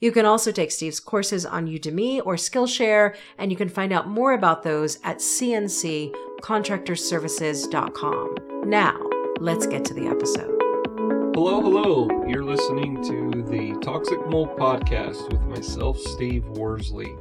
You can also take Steve's courses on Udemy or Skillshare, and you can find out more about those at cnccontractorservices.com. Now, let's get to the episode. Hello, hello. You're listening to the Toxic Mold Podcast with myself, Steve Worsley.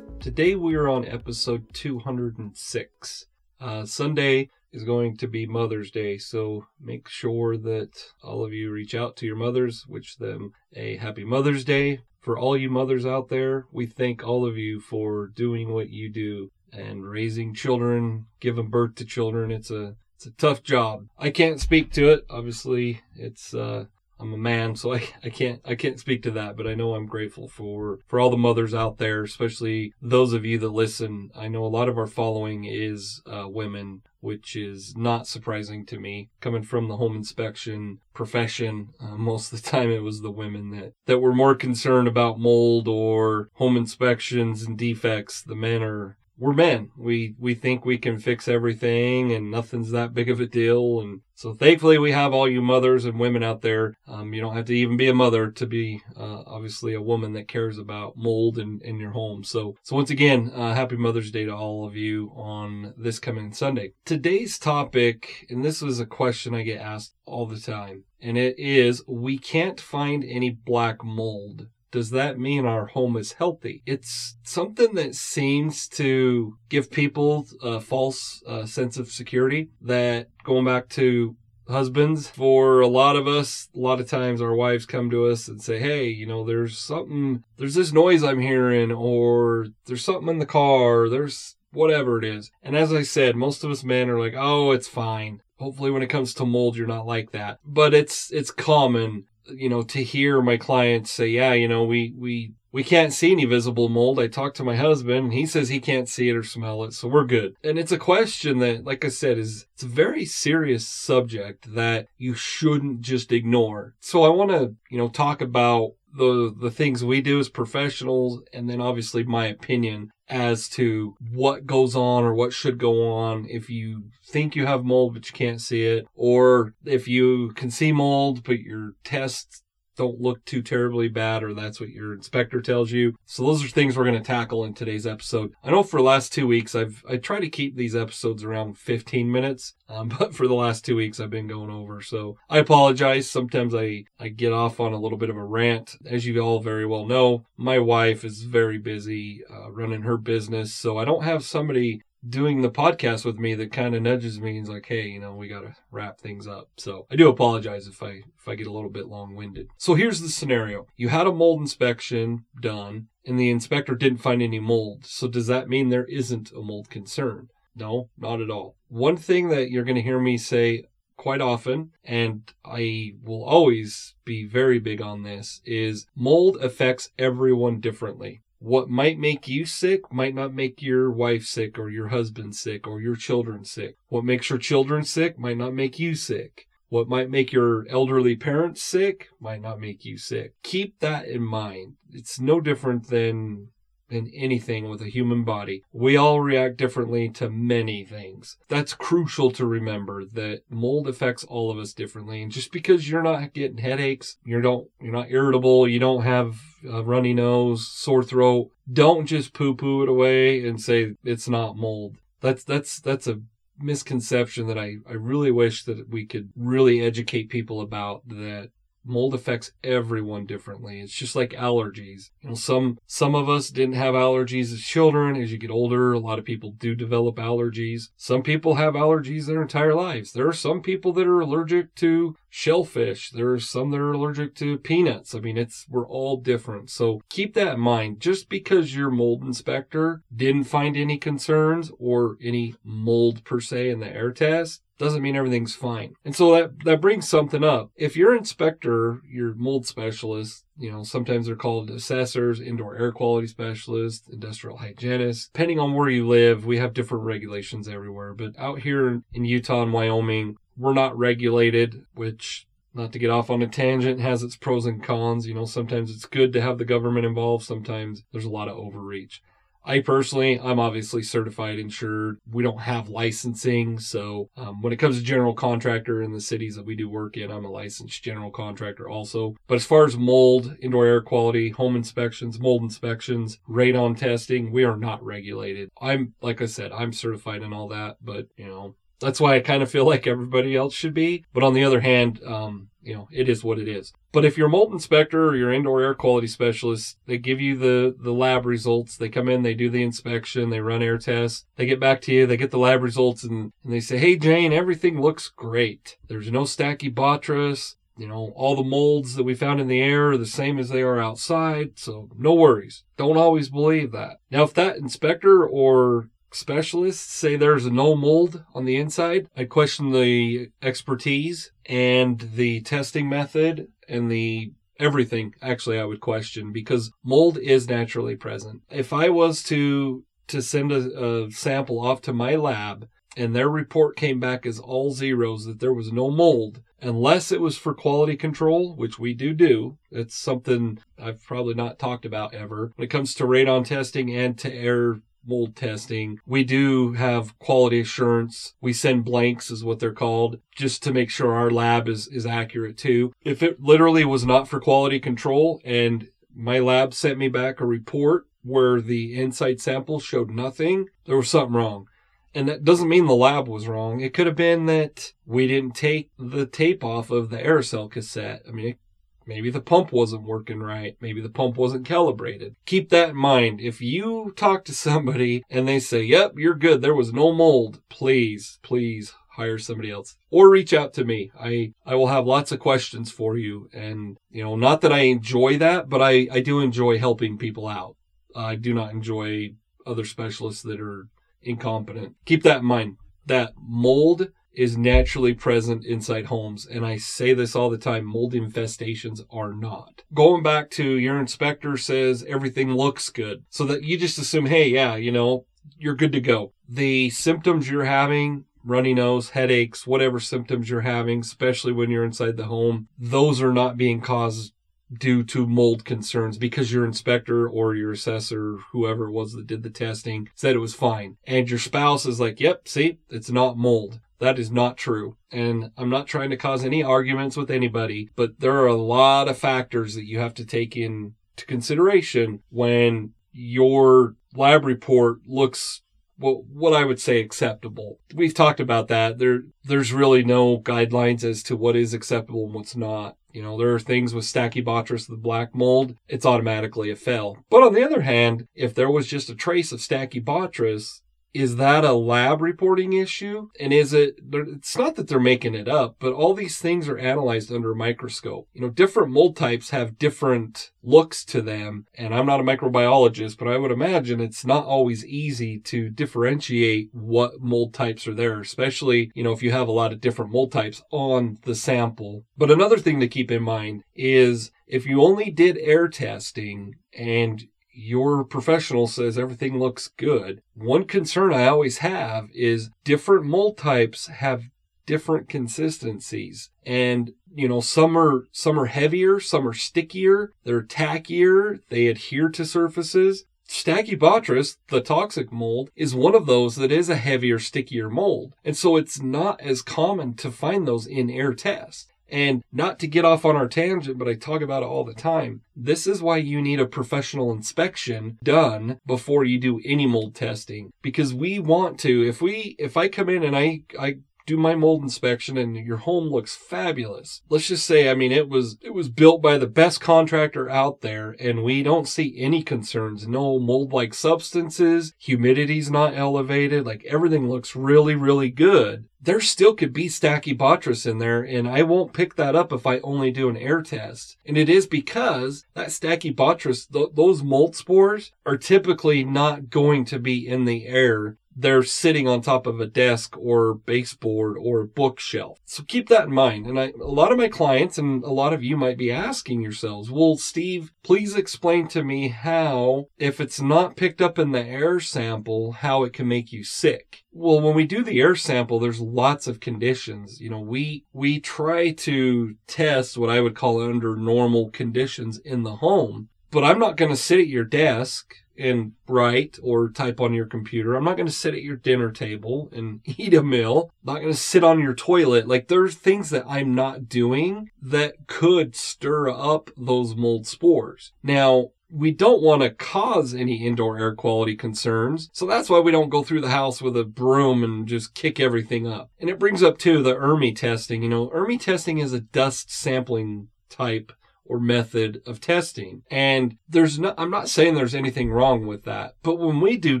Today we are on episode 206. Uh, Sunday is going to be Mother's Day, so make sure that all of you reach out to your mothers, wish them a happy Mother's Day for all you mothers out there, we thank all of you for doing what you do and raising children, giving birth to children. It's a it's a tough job. I can't speak to it. Obviously, it's uh, I'm a man, so I, I can't I can't speak to that, but I know I'm grateful for for all the mothers out there, especially those of you that listen. I know a lot of our following is uh, women, which is not surprising to me. Coming from the home inspection profession, uh, most of the time it was the women that that were more concerned about mold or home inspections and defects. The men are we're men. We we think we can fix everything and nothing's that big of a deal. And so thankfully we have all you mothers and women out there. Um, you don't have to even be a mother to be uh, obviously a woman that cares about mold in, in your home. So so once again, uh, happy Mother's Day to all of you on this coming Sunday. Today's topic, and this is a question I get asked all the time, and it is we can't find any black mold does that mean our home is healthy? It's something that seems to give people a false uh, sense of security that going back to husbands for a lot of us a lot of times our wives come to us and say hey you know there's something there's this noise i'm hearing or there's something in the car there's whatever it is. And as i said most of us men are like oh it's fine. Hopefully when it comes to mold you're not like that. But it's it's common you know, to hear my clients say, yeah, you know, we, we, we can't see any visible mold. I talked to my husband. He says he can't see it or smell it. So we're good. And it's a question that, like I said, is it's a very serious subject that you shouldn't just ignore. So I want to, you know, talk about the, the things we do as professionals and then obviously my opinion as to what goes on or what should go on if you think you have mold but you can't see it, or if you can see mold but your tests don't look too terribly bad, or that's what your inspector tells you. So those are things we're going to tackle in today's episode. I know for the last two weeks, I've I try to keep these episodes around 15 minutes, um, but for the last two weeks, I've been going over. So I apologize. Sometimes I I get off on a little bit of a rant, as you all very well know. My wife is very busy uh, running her business, so I don't have somebody doing the podcast with me that kind of nudges me and is like, hey, you know, we got to wrap things up. So I do apologize if I if I get a little bit long winded. So here's the scenario: you had a mold inspection done, and the inspector didn't find any mold. So does that mean there isn't a mold concern? No, not at all. One thing that you're going to hear me say quite often, and I will always be very big on this, is mold affects everyone differently. What might make you sick might not make your wife sick or your husband sick or your children sick. What makes your children sick might not make you sick. What might make your elderly parents sick might not make you sick. Keep that in mind. It's no different than than anything with a human body. We all react differently to many things. That's crucial to remember that mold affects all of us differently. And just because you're not getting headaches, you don't, you're not irritable, you don't have a runny nose, sore throat, don't just poo poo it away and say it's not mold. That's, that's, that's a misconception that I, I really wish that we could really educate people about that mold affects everyone differently. It's just like allergies. You know, some some of us didn't have allergies as children. As you get older, a lot of people do develop allergies. Some people have allergies their entire lives. There are some people that are allergic to shellfish. There are some that are allergic to peanuts. I mean, it's we're all different. So keep that in mind. Just because your mold inspector didn't find any concerns or any mold per se in the air test doesn't mean everything's fine. And so that, that brings something up. If your inspector, your mold specialist, you know, sometimes they're called assessors, indoor air quality specialists, industrial hygienists. Depending on where you live, we have different regulations everywhere. But out here in Utah and Wyoming, we're not regulated, which not to get off on a tangent has its pros and cons. You know, sometimes it's good to have the government involved. Sometimes there's a lot of overreach. I personally, I'm obviously certified insured. We don't have licensing. So um, when it comes to general contractor in the cities that we do work in, I'm a licensed general contractor also. But as far as mold, indoor air quality, home inspections, mold inspections, radon testing, we are not regulated. I'm, like I said, I'm certified in all that, but you know, that's why I kind of feel like everybody else should be. But on the other hand, um, you know, it is what it is. But if your mold inspector or your indoor air quality specialist, they give you the, the lab results, they come in, they do the inspection, they run air tests, they get back to you, they get the lab results and, and they say, Hey Jane, everything looks great. There's no Stachybotrys. You know, all the molds that we found in the air are the same as they are outside. So no worries. Don't always believe that. Now, if that inspector or specialists say there's no mold on the inside, I question the expertise and the testing method and the everything actually I would question because mold is naturally present. If I was to to send a, a sample off to my lab and their report came back as all zeros that there was no mold unless it was for quality control which we do do it's something i've probably not talked about ever when it comes to radon testing and to air mold testing. We do have quality assurance. We send blanks is what they're called just to make sure our lab is, is accurate too. If it literally was not for quality control and my lab sent me back a report where the inside sample showed nothing, there was something wrong. And that doesn't mean the lab was wrong. It could have been that we didn't take the tape off of the aerosol cassette. I mean, it Maybe the pump wasn't working right. Maybe the pump wasn't calibrated. Keep that in mind. If you talk to somebody and they say, yep, you're good. There was no mold. Please, please hire somebody else or reach out to me. I, I will have lots of questions for you. And, you know, not that I enjoy that, but I, I do enjoy helping people out. I do not enjoy other specialists that are incompetent. Keep that in mind. That mold is naturally present inside homes. And I say this all the time mold infestations are not. Going back to your inspector says everything looks good. So that you just assume, hey, yeah, you know, you're good to go. The symptoms you're having, runny nose, headaches, whatever symptoms you're having, especially when you're inside the home, those are not being caused due to mold concerns because your inspector or your assessor, whoever it was that did the testing, said it was fine. And your spouse is like, yep, see, it's not mold. That is not true. And I'm not trying to cause any arguments with anybody, but there are a lot of factors that you have to take into consideration when your lab report looks what what I would say acceptable. We've talked about that. There there's really no guidelines as to what is acceptable and what's not. You know, there are things with Stachybotrys, the black mold, it's automatically a fail. But on the other hand, if there was just a trace of Stachybotrys, is that a lab reporting issue? And is it, it's not that they're making it up, but all these things are analyzed under a microscope. You know, different mold types have different looks to them. And I'm not a microbiologist, but I would imagine it's not always easy to differentiate what mold types are there, especially, you know, if you have a lot of different mold types on the sample. But another thing to keep in mind is if you only did air testing and your professional says everything looks good. One concern I always have is different mold types have different consistencies and you know some are some are heavier some are stickier they're tackier they adhere to surfaces Stachybotrys, the toxic mold, is one of those that is a heavier, stickier mold. And so it's not as common to find those in air tests. And not to get off on our tangent, but I talk about it all the time. This is why you need a professional inspection done before you do any mold testing. Because we want to, if we, if I come in and I, I do my mold inspection and your home looks fabulous. Let's just say, I mean, it was, it was built by the best contractor out there and we don't see any concerns. No mold like substances. Humidity's not elevated. Like everything looks really, really good. There still could be Stachybotrys in there and I won't pick that up if I only do an air test. And it is because that Stachybotrys, th- those mold spores are typically not going to be in the air they're sitting on top of a desk or baseboard or a bookshelf. So keep that in mind. And I, a lot of my clients and a lot of you might be asking yourselves, well, Steve, please explain to me how, if it's not picked up in the air sample, how it can make you sick. Well, when we do the air sample, there's lots of conditions. You know, we, we try to test what I would call under normal conditions in the home, but I'm not going to sit at your desk and write or type on your computer. I'm not going to sit at your dinner table and eat a meal. I'm not going to sit on your toilet. Like there's things that I'm not doing that could stir up those mold spores. Now, we don't want to cause any indoor air quality concerns. So that's why we don't go through the house with a broom and just kick everything up. And it brings up too the ERMI testing. You know, ERMI testing is a dust sampling type or method of testing. And there's no, I'm not saying there's anything wrong with that, but when we do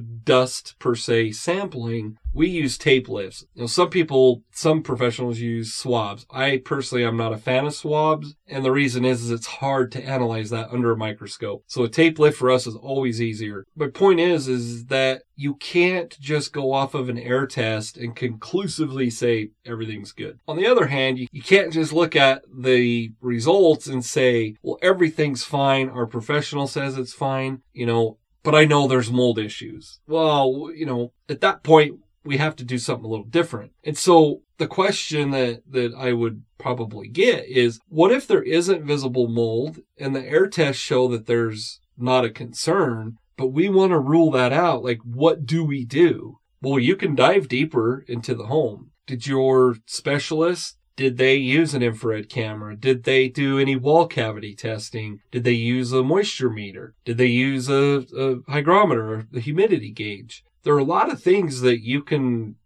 dust per se sampling, we use tape lifts. You know, some people, some professionals use swabs. I personally, I'm not a fan of swabs. And the reason is, is it's hard to analyze that under a microscope. So a tape lift for us is always easier. My point is, is that you can't just go off of an air test and conclusively say everything's good. On the other hand, you, you can't just look at the results and say, well, everything's fine. Our professional says it's fine, you know, but I know there's mold issues. Well, you know, at that point, we have to do something a little different. And so the question that, that I would probably get is what if there isn't visible mold and the air tests show that there's not a concern, but we want to rule that out? Like, what do we do? Well, you can dive deeper into the home. Did your specialist did they use an infrared camera? Did they do any wall cavity testing? Did they use a moisture meter? Did they use a, a hygrometer, a humidity gauge? There are a lot of things that you can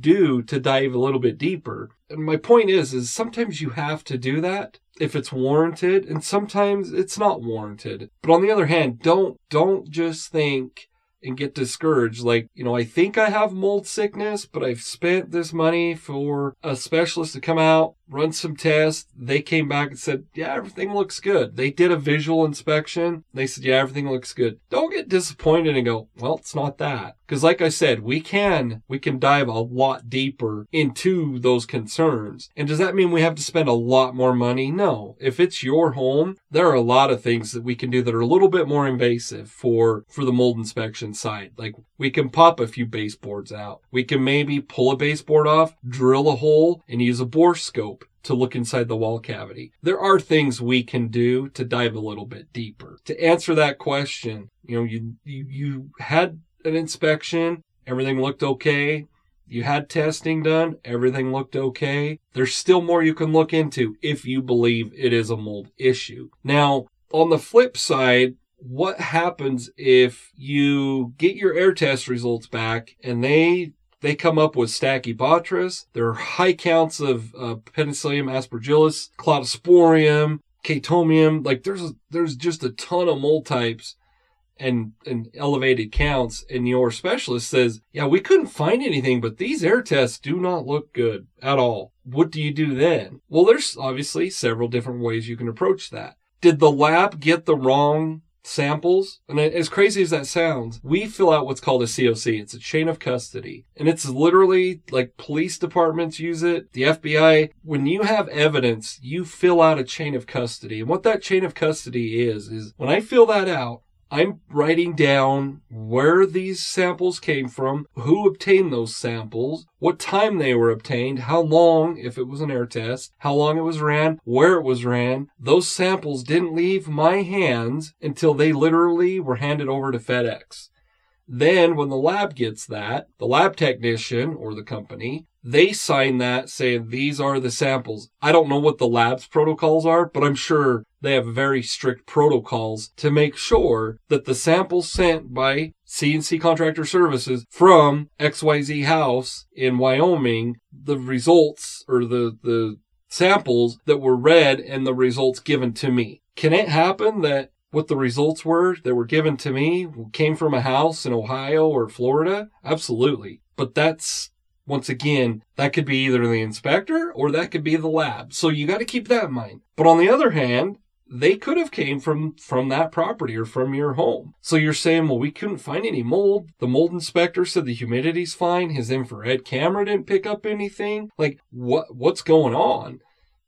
do to dive a little bit deeper. And my point is, is sometimes you have to do that if it's warranted and sometimes it's not warranted. But on the other hand, don't, don't just think and get discouraged. Like, you know, I think I have mold sickness, but I've spent this money for a specialist to come out run some tests. They came back and said, yeah, everything looks good. They did a visual inspection. They said, yeah, everything looks good. Don't get disappointed and go, well, it's not that. Cause like I said, we can, we can dive a lot deeper into those concerns. And does that mean we have to spend a lot more money? No. If it's your home, there are a lot of things that we can do that are a little bit more invasive for, for the mold inspection side. Like we can pop a few baseboards out. We can maybe pull a baseboard off, drill a hole and use a borescope to look inside the wall cavity. There are things we can do to dive a little bit deeper. To answer that question, you know, you, you, you had an inspection, everything looked okay. You had testing done, everything looked okay. There's still more you can look into if you believe it is a mold issue. Now, on the flip side, what happens if you get your air test results back and they they come up with Stachybotrys. There are high counts of uh, Penicillium aspergillus, Cladosporium, Chaetomium. Like there's there's just a ton of mold types, and, and elevated counts and your specialist says, yeah, we couldn't find anything, but these air tests do not look good at all. What do you do then? Well, there's obviously several different ways you can approach that. Did the lab get the wrong samples. And as crazy as that sounds, we fill out what's called a COC. It's a chain of custody. And it's literally like police departments use it, the FBI. When you have evidence, you fill out a chain of custody. And what that chain of custody is, is when I fill that out, I'm writing down where these samples came from, who obtained those samples, what time they were obtained, how long, if it was an air test, how long it was ran, where it was ran. Those samples didn't leave my hands until they literally were handed over to FedEx. Then when the lab gets that, the lab technician or the company, they sign that saying these are the samples. I don't know what the lab's protocols are, but I'm sure they have very strict protocols to make sure that the samples sent by CNC Contractor Services from XYZ House in Wyoming, the results or the, the samples that were read and the results given to me. Can it happen that what the results were that were given to me came from a house in Ohio or Florida? Absolutely. But that's once again, that could be either the inspector or that could be the lab. So you got to keep that in mind. But on the other hand, they could have came from from that property or from your home. So you're saying, well, we couldn't find any mold. The mold inspector said the humidity's fine. His infrared camera didn't pick up anything. Like what what's going on?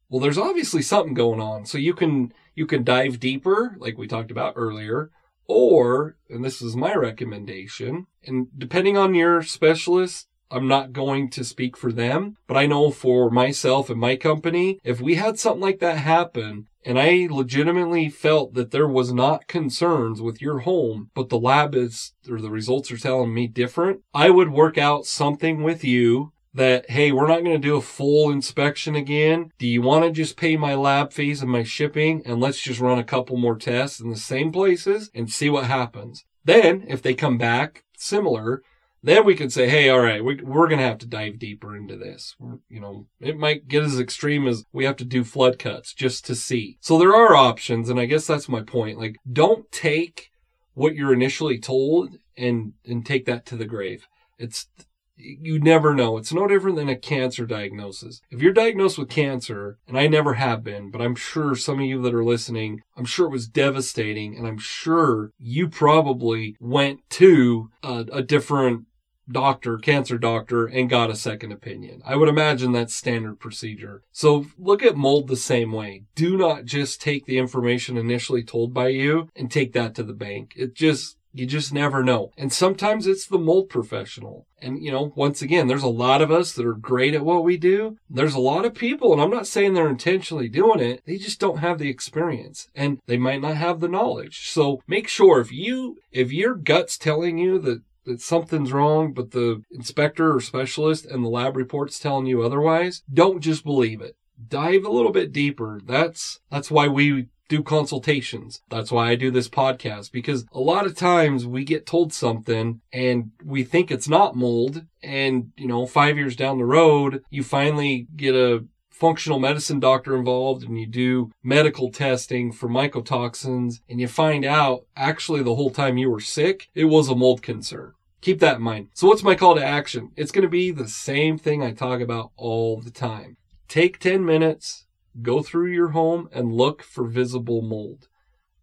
Well, there's obviously something going on. So you can you can dive deeper, like we talked about earlier, or and this is my recommendation, and depending on your specialist I'm not going to speak for them, but I know for myself and my company, if we had something like that happen and I legitimately felt that there was not concerns with your home, but the lab is, or the results are telling me different, I would work out something with you that, hey, we're not going to do a full inspection again. Do you want to just pay my lab fees and my shipping and let's just run a couple more tests in the same places and see what happens? Then, if they come back similar, then we could say, hey, all right, we, we're going to have to dive deeper into this. You know, it might get as extreme as we have to do flood cuts just to see. So there are options. And I guess that's my point. Like, don't take what you're initially told and, and take that to the grave. It's, you never know. It's no different than a cancer diagnosis. If you're diagnosed with cancer, and I never have been, but I'm sure some of you that are listening, I'm sure it was devastating, and I'm sure you probably went to a, a different doctor, cancer doctor, and got a second opinion. I would imagine that's standard procedure. So look at mold the same way. Do not just take the information initially told by you and take that to the bank. It just, you just never know. And sometimes it's the mold professional. And, you know, once again, there's a lot of us that are great at what we do. There's a lot of people, and I'm not saying they're intentionally doing it. They just don't have the experience and they might not have the knowledge. So make sure if you, if your gut's telling you that that something's wrong, but the inspector or specialist and the lab report's telling you otherwise, don't just believe it. Dive a little bit deeper. That's, that's why we do consultations. That's why I do this podcast because a lot of times we get told something and we think it's not mold. And, you know, five years down the road, you finally get a functional medicine doctor involved and you do medical testing for mycotoxins and you find out actually the whole time you were sick, it was a mold concern. Keep that in mind. So what's my call to action? It's going to be the same thing I talk about all the time. Take 10 minutes, go through your home and look for visible mold.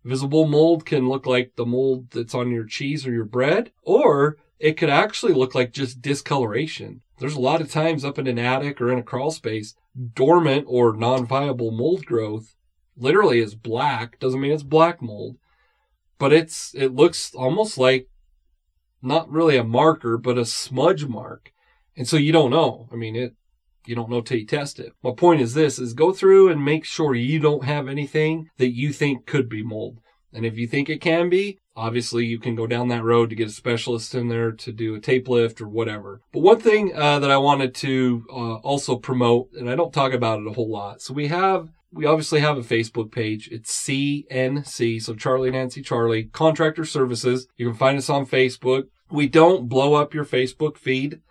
Visible mold can look like the mold that's on your cheese or your bread, or it could actually look like just discoloration. There's a lot of times up in an attic or in a crawl space, dormant or non-viable mold growth literally is black. Doesn't mean it's black mold, but it's, it looks almost like not really a marker, but a smudge mark. And so you don't know. I mean, it, you don't know till you test it. My point is this is go through and make sure you don't have anything that you think could be mold. And if you think it can be, obviously you can go down that road to get a specialist in there to do a tape lift or whatever. But one thing uh, that I wanted to uh, also promote, and I don't talk about it a whole lot. So we have we obviously have a Facebook page. It's CNC, so Charlie Nancy Charlie Contractor Services. You can find us on Facebook. We don't blow up your Facebook feed.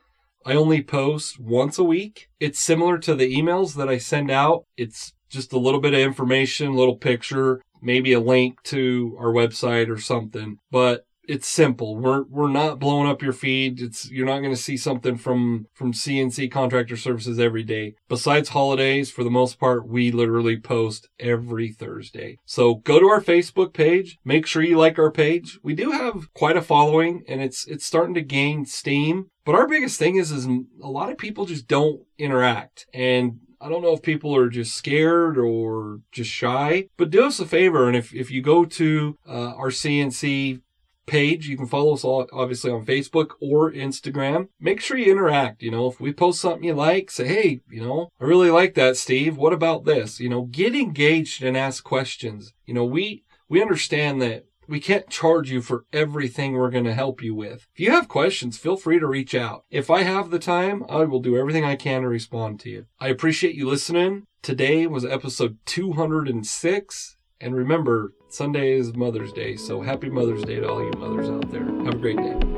I only post once a week. It's similar to the emails that I send out. It's just a little bit of information, little picture, maybe a link to our website or something. But it's simple. We're we're not blowing up your feed. It's you're not going to see something from from CNC Contractor Services every day. Besides holidays, for the most part, we literally post every Thursday. So go to our Facebook page. Make sure you like our page. We do have quite a following, and it's it's starting to gain steam. But our biggest thing is is a lot of people just don't interact and I don't know if people are just scared or just shy, but do us a favor. And if, if you go to uh, our CNC page, you can follow us all obviously on Facebook or Instagram. Make sure you interact. You know, if we post something you like, say, hey, you know, I really like that, Steve. What about this? You know, get engaged and ask questions. You know, we, we understand that we can't charge you for everything we're going to help you with. If you have questions, feel free to reach out. If I have the time, I will do everything I can to respond to you. I appreciate you listening. Today was episode 206. And remember, Sunday is Mother's Day, so happy Mother's Day to all you mothers out there. Have a great day.